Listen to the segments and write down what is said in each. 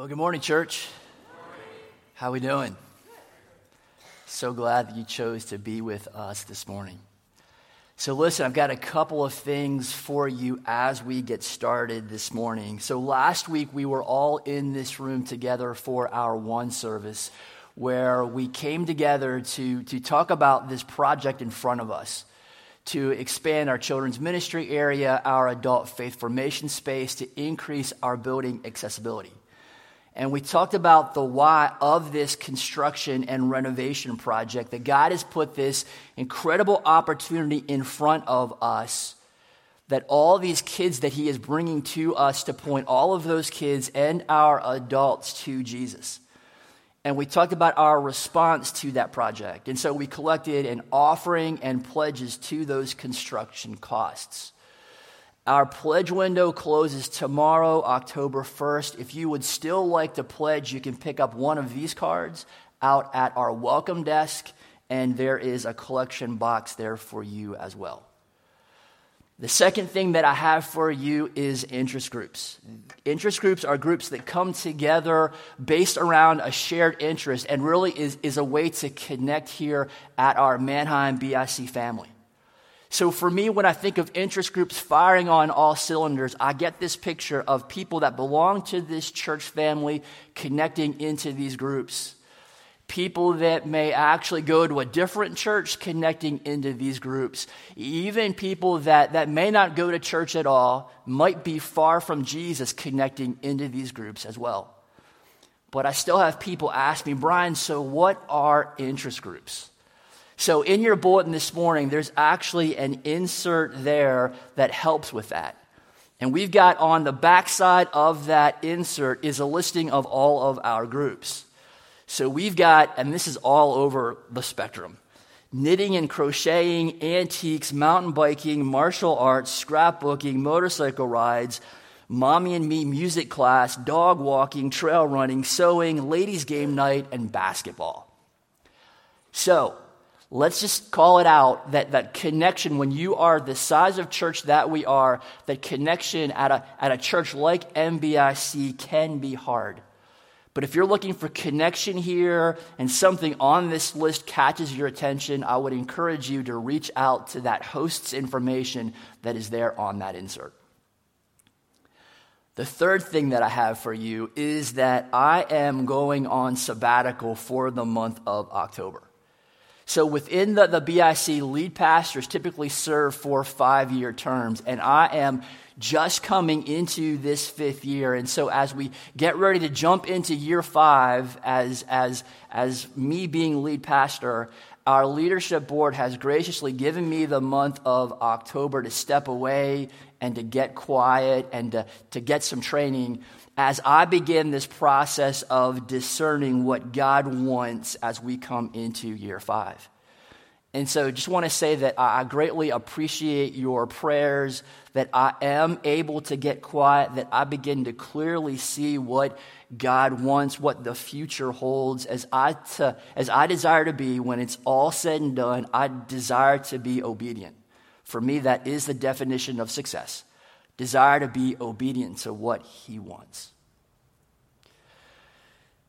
Well, good morning, church. How we doing? So glad that you chose to be with us this morning. So, listen, I've got a couple of things for you as we get started this morning. So, last week we were all in this room together for our one service where we came together to, to talk about this project in front of us to expand our children's ministry area, our adult faith formation space, to increase our building accessibility. And we talked about the why of this construction and renovation project, that God has put this incredible opportunity in front of us. That all these kids that He is bringing to us to point all of those kids and our adults to Jesus. And we talked about our response to that project. And so we collected an offering and pledges to those construction costs. Our pledge window closes tomorrow, October 1st. If you would still like to pledge, you can pick up one of these cards out at our welcome desk, and there is a collection box there for you as well. The second thing that I have for you is interest groups. Interest groups are groups that come together based around a shared interest and really is, is a way to connect here at our Manheim BIC family. So for me, when I think of interest groups firing on all cylinders, I get this picture of people that belong to this church family connecting into these groups. People that may actually go to a different church connecting into these groups. Even people that, that may not go to church at all, might be far from Jesus connecting into these groups as well. But I still have people ask me, Brian, so what are interest groups? So, in your bulletin this morning, there's actually an insert there that helps with that. And we've got on the backside of that insert is a listing of all of our groups. So, we've got, and this is all over the spectrum knitting and crocheting, antiques, mountain biking, martial arts, scrapbooking, motorcycle rides, mommy and me music class, dog walking, trail running, sewing, ladies' game night, and basketball. So, let's just call it out that, that connection when you are the size of church that we are that connection at a, at a church like mbic can be hard but if you're looking for connection here and something on this list catches your attention i would encourage you to reach out to that host's information that is there on that insert the third thing that I have for you is that I am going on sabbatical for the month of October. So within the, the BIC, lead pastors typically serve for five year terms, and I am just coming into this fifth year. And so as we get ready to jump into year five as, as, as me being lead pastor, our leadership board has graciously given me the month of October to step away and to get quiet and to, to get some training as I begin this process of discerning what God wants as we come into year five. And so, just want to say that I greatly appreciate your prayers, that I am able to get quiet, that I begin to clearly see what God wants, what the future holds. As I, to, as I desire to be, when it's all said and done, I desire to be obedient. For me, that is the definition of success desire to be obedient to what He wants.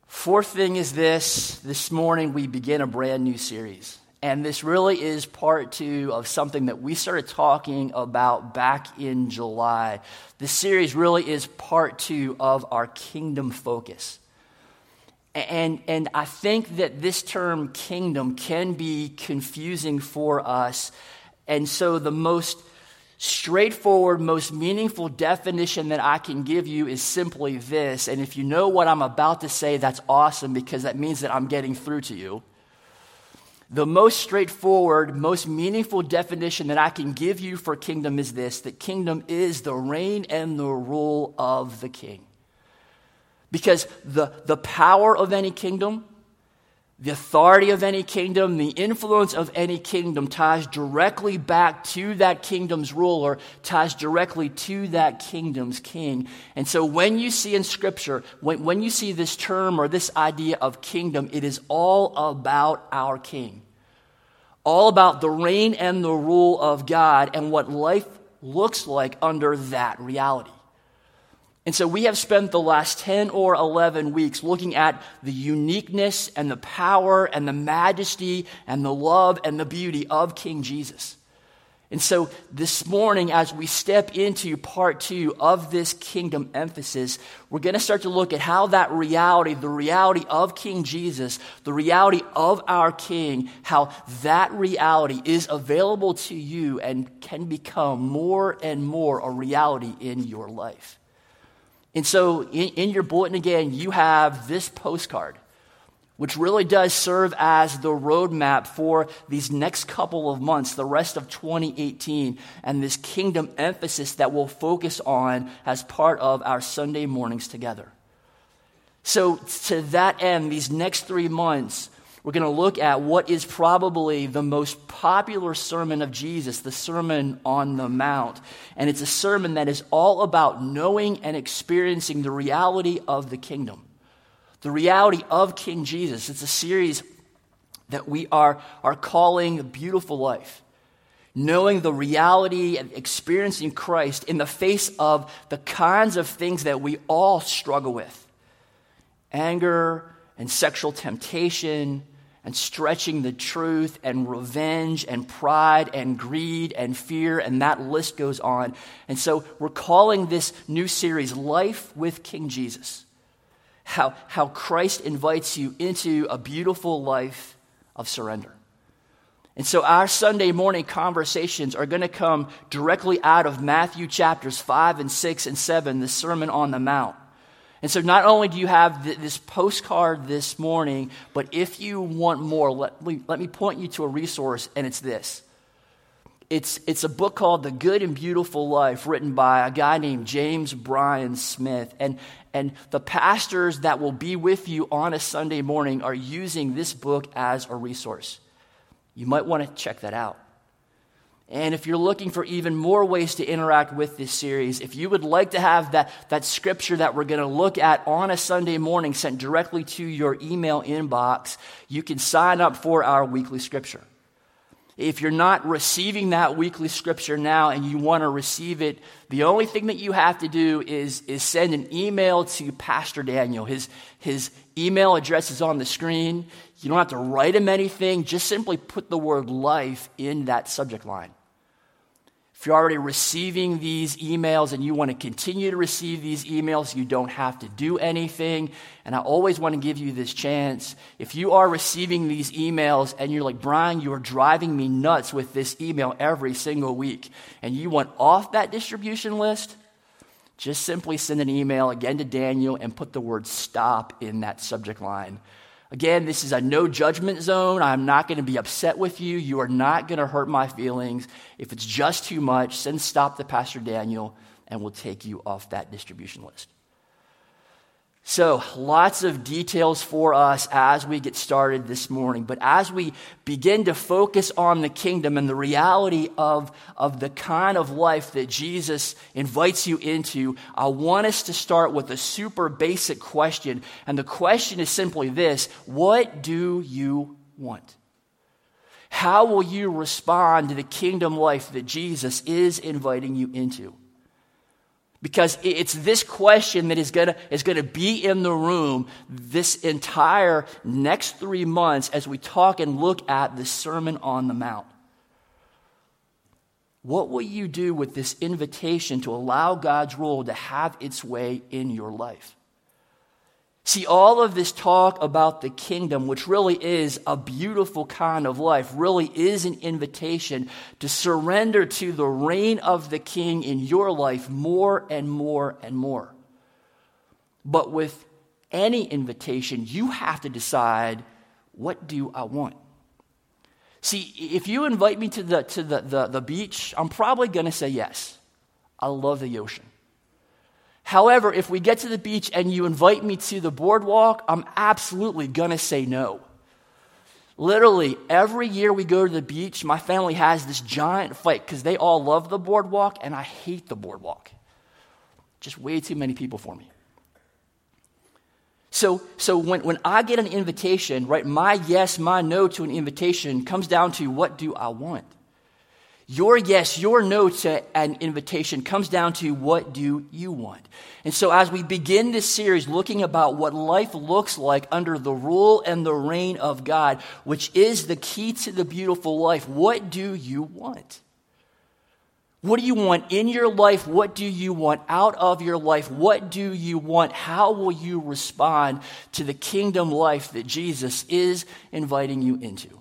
Fourth thing is this this morning we begin a brand new series. And this really is part two of something that we started talking about back in July. This series really is part two of our kingdom focus. And, and I think that this term kingdom can be confusing for us. And so the most straightforward, most meaningful definition that I can give you is simply this. And if you know what I'm about to say, that's awesome because that means that I'm getting through to you. The most straightforward, most meaningful definition that I can give you for kingdom is this that kingdom is the reign and the rule of the king. Because the, the power of any kingdom the authority of any kingdom, the influence of any kingdom ties directly back to that kingdom's ruler, ties directly to that kingdom's king. And so when you see in Scripture, when, when you see this term or this idea of kingdom, it is all about our king. All about the reign and the rule of God and what life looks like under that reality. And so we have spent the last 10 or 11 weeks looking at the uniqueness and the power and the majesty and the love and the beauty of King Jesus. And so this morning, as we step into part two of this kingdom emphasis, we're going to start to look at how that reality, the reality of King Jesus, the reality of our King, how that reality is available to you and can become more and more a reality in your life. And so in, in your bulletin again, you have this postcard which really does serve as the roadmap for these next couple of months, the rest of 2018, and this kingdom emphasis that we'll focus on as part of our Sunday mornings together. So, to that end, these next three months, we're going to look at what is probably the most popular sermon of Jesus, the Sermon on the Mount. And it's a sermon that is all about knowing and experiencing the reality of the kingdom the reality of King Jesus. It's a series that we are, are calling a beautiful life. Knowing the reality and experiencing Christ in the face of the kinds of things that we all struggle with anger and sexual temptation and stretching the truth and revenge and pride and greed and fear, and that list goes on. And so we're calling this new series Life with King Jesus how, how Christ invites you into a beautiful life of surrender. And so our Sunday morning conversations are going to come directly out of Matthew chapters 5 and 6 and 7, the Sermon on the Mount. And so not only do you have this postcard this morning, but if you want more, let me, let me point you to a resource, and it's this. It's, it's a book called The Good and Beautiful Life, written by a guy named James Bryan Smith. And, and the pastors that will be with you on a Sunday morning are using this book as a resource. You might want to check that out. And if you're looking for even more ways to interact with this series, if you would like to have that, that scripture that we're going to look at on a Sunday morning sent directly to your email inbox, you can sign up for our weekly scripture. If you're not receiving that weekly scripture now and you want to receive it, the only thing that you have to do is, is send an email to Pastor Daniel. His, his email address is on the screen. You don't have to write him anything, just simply put the word life in that subject line. If you're already receiving these emails and you want to continue to receive these emails, you don't have to do anything. And I always want to give you this chance. If you are receiving these emails and you're like, Brian, you're driving me nuts with this email every single week, and you want off that distribution list, just simply send an email again to Daniel and put the word stop in that subject line. Again, this is a no judgment zone. I'm not going to be upset with you. You are not going to hurt my feelings. If it's just too much, send stop the Pastor Daniel and we'll take you off that distribution list. So, lots of details for us as we get started this morning. But as we begin to focus on the kingdom and the reality of, of the kind of life that Jesus invites you into, I want us to start with a super basic question. And the question is simply this What do you want? How will you respond to the kingdom life that Jesus is inviting you into? Because it's this question that is going is to be in the room this entire next three months as we talk and look at the Sermon on the Mount. What will you do with this invitation to allow God's rule to have its way in your life? See, all of this talk about the kingdom, which really is a beautiful kind of life, really is an invitation to surrender to the reign of the king in your life more and more and more. But with any invitation, you have to decide what do I want? See, if you invite me to the, to the, the, the beach, I'm probably going to say yes. I love the ocean. However, if we get to the beach and you invite me to the boardwalk, I'm absolutely going to say no. Literally, every year we go to the beach, my family has this giant fight because they all love the boardwalk and I hate the boardwalk. Just way too many people for me. So, so when, when I get an invitation, right, my yes, my no to an invitation comes down to what do I want? Your yes, your no to an invitation comes down to what do you want? And so, as we begin this series looking about what life looks like under the rule and the reign of God, which is the key to the beautiful life, what do you want? What do you want in your life? What do you want out of your life? What do you want? How will you respond to the kingdom life that Jesus is inviting you into?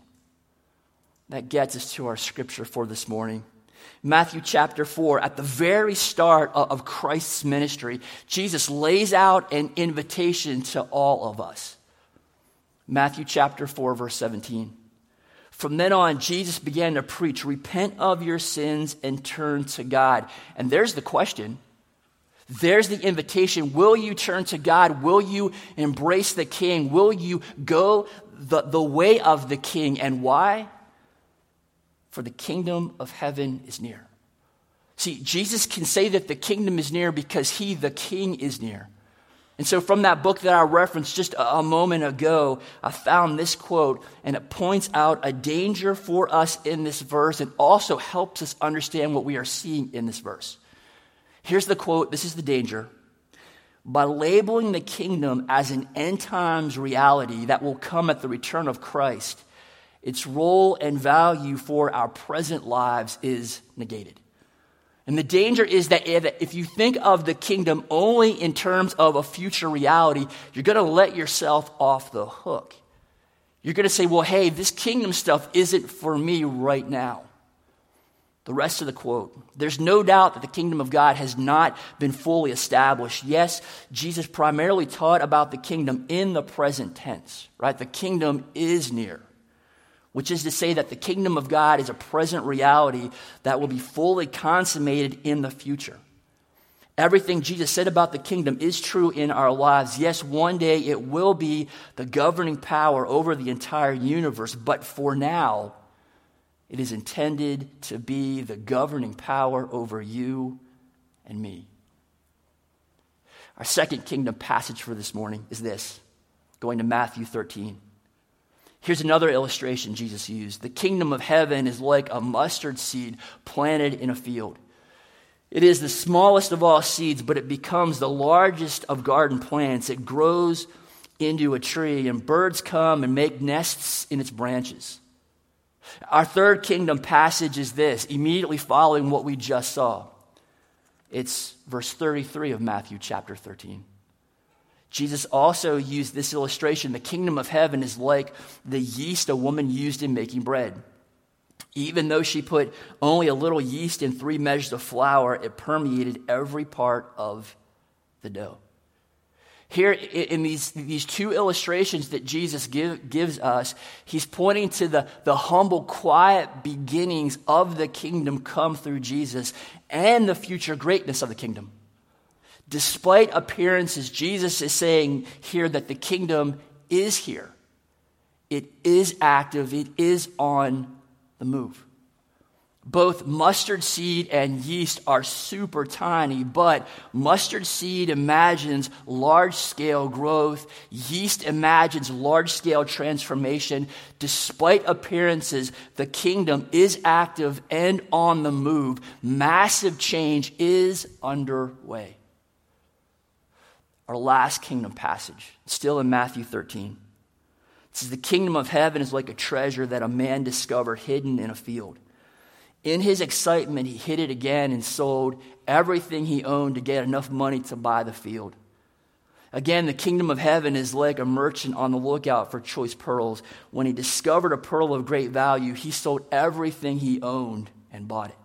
That gets us to our scripture for this morning. Matthew chapter 4, at the very start of Christ's ministry, Jesus lays out an invitation to all of us. Matthew chapter 4, verse 17. From then on, Jesus began to preach, Repent of your sins and turn to God. And there's the question. There's the invitation. Will you turn to God? Will you embrace the King? Will you go the, the way of the King? And why? For the kingdom of heaven is near. See, Jesus can say that the kingdom is near because he, the king, is near. And so, from that book that I referenced just a moment ago, I found this quote, and it points out a danger for us in this verse and also helps us understand what we are seeing in this verse. Here's the quote this is the danger. By labeling the kingdom as an end times reality that will come at the return of Christ, its role and value for our present lives is negated. And the danger is that if you think of the kingdom only in terms of a future reality, you're going to let yourself off the hook. You're going to say, well, hey, this kingdom stuff isn't for me right now. The rest of the quote There's no doubt that the kingdom of God has not been fully established. Yes, Jesus primarily taught about the kingdom in the present tense, right? The kingdom is near which is to say that the kingdom of God is a present reality that will be fully consummated in the future. Everything Jesus said about the kingdom is true in our lives. Yes, one day it will be the governing power over the entire universe, but for now, it is intended to be the governing power over you and me. Our second kingdom passage for this morning is this going to Matthew 13. Here's another illustration Jesus used. The kingdom of heaven is like a mustard seed planted in a field. It is the smallest of all seeds, but it becomes the largest of garden plants. It grows into a tree, and birds come and make nests in its branches. Our third kingdom passage is this, immediately following what we just saw. It's verse 33 of Matthew chapter 13. Jesus also used this illustration. The kingdom of heaven is like the yeast a woman used in making bread. Even though she put only a little yeast in three measures of flour, it permeated every part of the dough. Here, in these, these two illustrations that Jesus give, gives us, he's pointing to the, the humble, quiet beginnings of the kingdom come through Jesus and the future greatness of the kingdom. Despite appearances, Jesus is saying here that the kingdom is here. It is active, it is on the move. Both mustard seed and yeast are super tiny, but mustard seed imagines large scale growth. Yeast imagines large scale transformation. Despite appearances, the kingdom is active and on the move. Massive change is underway our last kingdom passage, still in Matthew 13. It says, The kingdom of heaven is like a treasure that a man discovered hidden in a field. In his excitement, he hid it again and sold everything he owned to get enough money to buy the field. Again, the kingdom of heaven is like a merchant on the lookout for choice pearls. When he discovered a pearl of great value, he sold everything he owned and bought it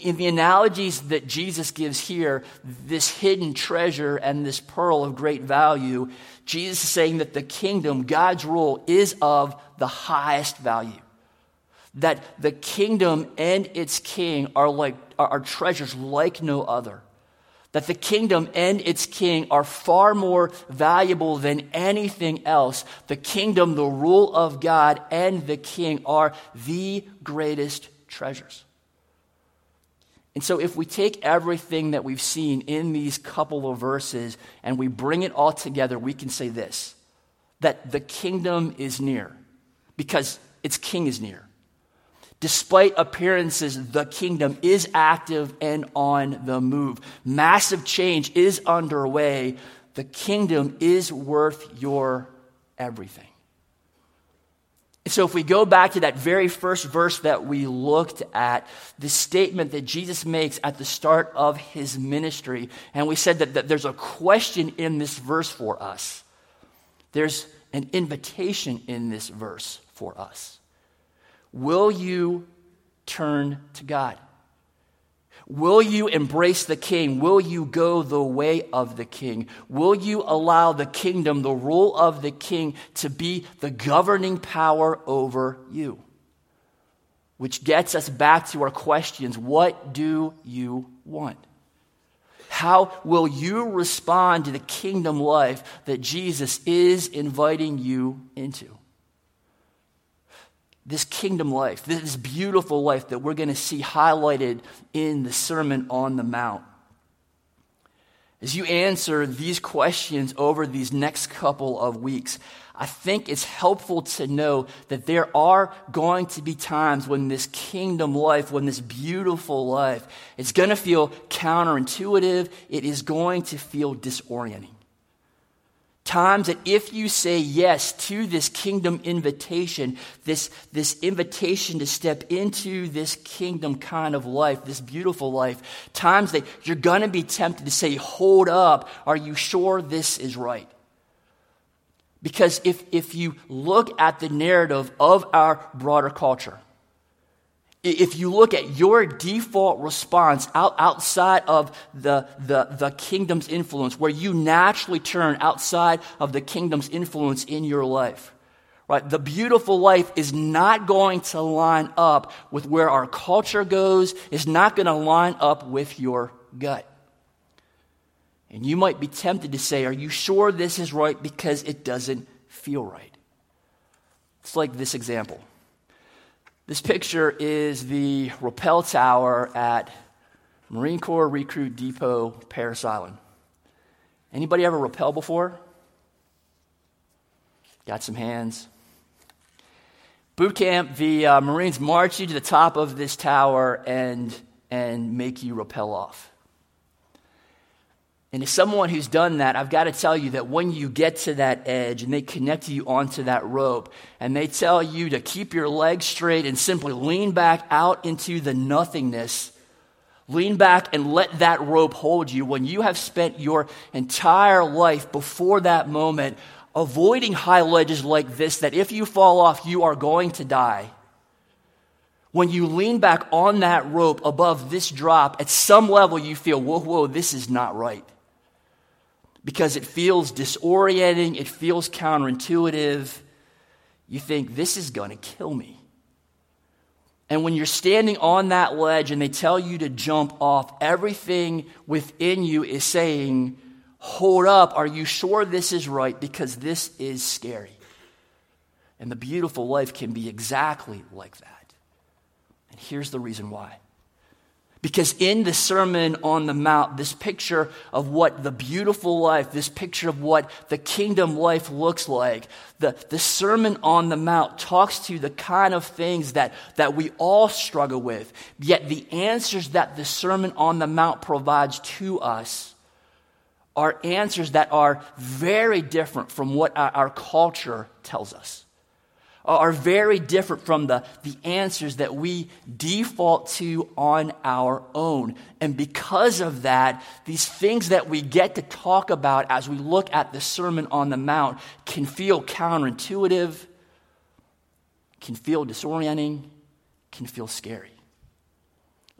in the analogies that Jesus gives here, this hidden treasure and this pearl of great value, Jesus is saying that the kingdom, God's rule, is of the highest value. That the kingdom and its king are like are, treasures like no other. That the kingdom and its king are far more valuable than anything else. The kingdom, the rule of God, and the king are the greatest treasures. And so, if we take everything that we've seen in these couple of verses and we bring it all together, we can say this that the kingdom is near because its king is near. Despite appearances, the kingdom is active and on the move. Massive change is underway. The kingdom is worth your everything. So, if we go back to that very first verse that we looked at, the statement that Jesus makes at the start of his ministry, and we said that, that there's a question in this verse for us. There's an invitation in this verse for us. Will you turn to God? Will you embrace the king? Will you go the way of the king? Will you allow the kingdom, the rule of the king, to be the governing power over you? Which gets us back to our questions what do you want? How will you respond to the kingdom life that Jesus is inviting you into? This kingdom life, this beautiful life that we're going to see highlighted in the Sermon on the Mount. As you answer these questions over these next couple of weeks, I think it's helpful to know that there are going to be times when this kingdom life, when this beautiful life, it's going to feel counterintuitive. It is going to feel disorienting. Times that if you say yes to this kingdom invitation, this, this invitation to step into this kingdom kind of life, this beautiful life, times that you're going to be tempted to say, Hold up, are you sure this is right? Because if, if you look at the narrative of our broader culture, if you look at your default response out, outside of the, the, the kingdom's influence, where you naturally turn outside of the kingdom's influence in your life, right? The beautiful life is not going to line up with where our culture goes, is not going to line up with your gut. And you might be tempted to say, Are you sure this is right? Because it doesn't feel right. It's like this example. This picture is the rappel tower at Marine Corps Recruit Depot, Parris Island. Anybody ever rappel before? Got some hands. Boot camp, the uh, Marines march you to the top of this tower and, and make you rappel off. And as someone who's done that, I've got to tell you that when you get to that edge and they connect you onto that rope and they tell you to keep your legs straight and simply lean back out into the nothingness, lean back and let that rope hold you when you have spent your entire life before that moment avoiding high ledges like this, that if you fall off, you are going to die. When you lean back on that rope above this drop, at some level you feel, whoa, whoa, this is not right because it feels disorienting, it feels counterintuitive. You think, this is going to kill me. And when you're standing on that ledge and they tell you to jump off, everything within you is saying, Hold up, are you sure this is right? Because this is scary. And the beautiful life can be exactly like that. And here's the reason why because in the Sermon on the Mount, this picture of what the beautiful life, this picture of what the kingdom life looks like, the, the Sermon on the Mount talks to the kind of things that, that we all struggle with. Yet the answers that the Sermon on the Mount provides to us are answers that are very different from what our, our culture tells us Uh, are very different from the, the answers that we default to on our own. And because of that, these things that we get to talk about as we look at the Sermon on the Mount can feel counterintuitive, can feel disorienting, can feel scary.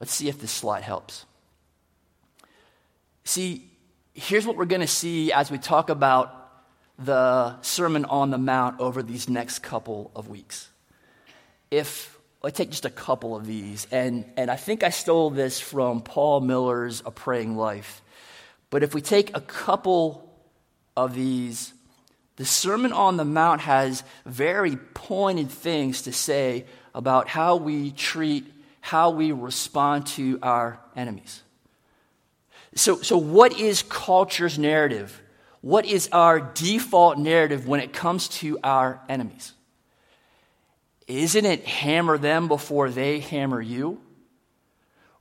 Let's see if this slide helps. See, here's what we're going to see as we talk about the Sermon on the Mount over these next couple of weeks. If I take just a couple of these, and, and I think I stole this from Paul Miller's A Praying Life, but if we take a couple of these, the Sermon on the Mount has very pointed things to say about how we treat, how we respond to our enemies. So, so what is culture's narrative? What is our default narrative when it comes to our enemies? isn't it hammer them before they hammer you?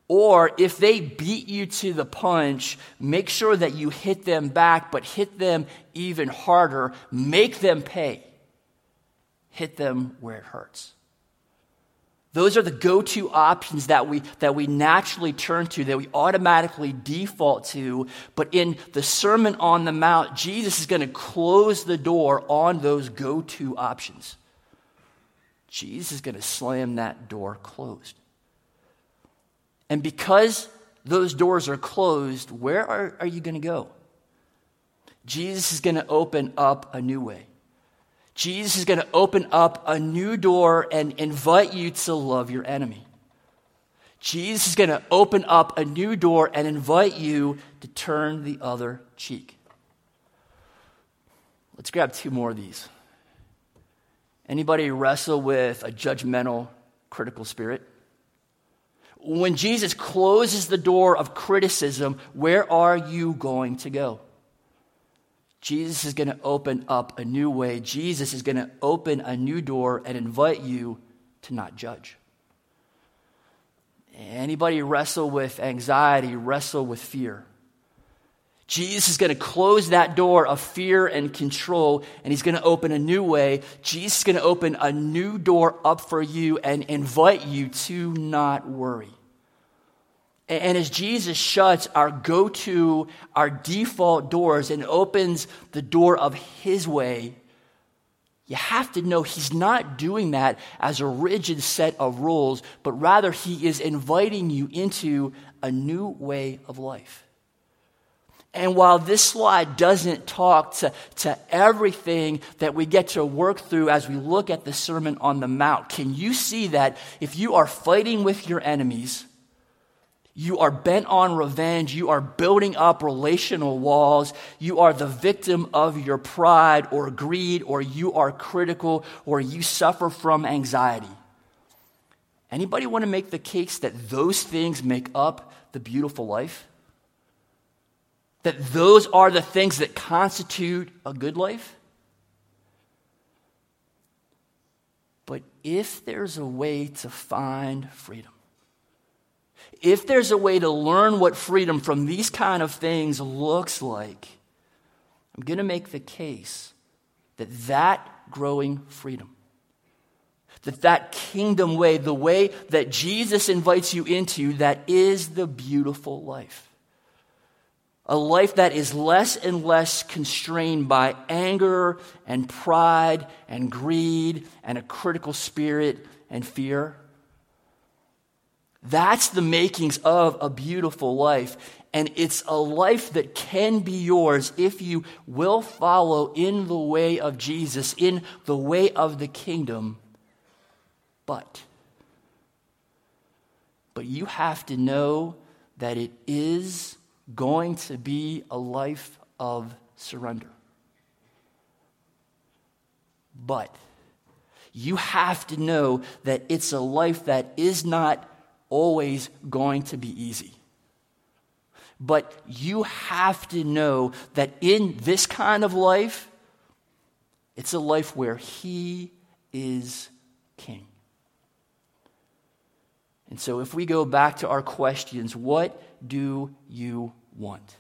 Or if they beat you to the punch, make sure that you hit them back, but hit them even harder. Make them pay. Hit them where it hurts. Those are the go to options that we, that we naturally turn to, that we automatically default to. But in the Sermon on the Mount, Jesus is going to close the door on those go to options. Jesus is going to slam that door closed. And because those doors are closed, where are, are you going to go? Jesus is going to open up a new way. Jesus is going to open up a new door and invite you to love your enemy. Jesus is going to open up a new door and invite you to turn the other cheek. Let's grab two more of these. Anybody wrestle with a judgmental, critical spirit? When Jesus closes the door of criticism, where are you going to go? Jesus is going to open up a new way. Jesus is going to open a new door and invite you to not judge. Anybody wrestle with anxiety, wrestle with fear? Jesus is going to close that door of fear and control, and he's going to open a new way. Jesus is going to open a new door up for you and invite you to not worry. And as Jesus shuts our go to, our default doors and opens the door of his way, you have to know he's not doing that as a rigid set of rules, but rather he is inviting you into a new way of life. And while this slide doesn't talk to, to everything that we get to work through as we look at the Sermon on the Mount, can you see that if you are fighting with your enemies, you are bent on revenge. You are building up relational walls. You are the victim of your pride or greed, or you are critical, or you suffer from anxiety. Anybody want to make the case that those things make up the beautiful life? That those are the things that constitute a good life? But if there's a way to find freedom, if there's a way to learn what freedom from these kind of things looks like, I'm going to make the case that that growing freedom, that that kingdom way, the way that Jesus invites you into, that is the beautiful life. A life that is less and less constrained by anger and pride and greed and a critical spirit and fear that's the makings of a beautiful life. And it's a life that can be yours if you will follow in the way of Jesus, in the way of the kingdom. But, but you have to know that it is going to be a life of surrender. But you have to know that it's a life that is not always going to be easy. But you have to know that in this kind of life, it's a life where He is King. And so, if we go back to our questions, what do you want?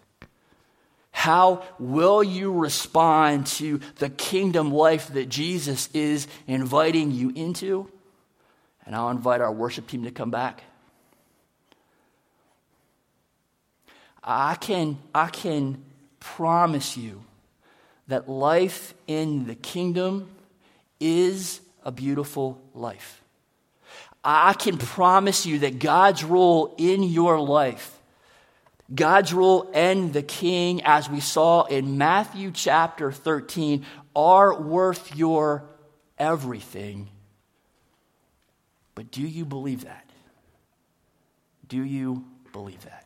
How will you respond to the kingdom life that Jesus is inviting you into? And I'll invite our worship team to come back. I can, I can promise you that life in the kingdom is a beautiful life. I can promise you that God's role in your life, God's role and the king, as we saw in Matthew chapter 13, are worth your everything. But do you believe that? Do you believe that?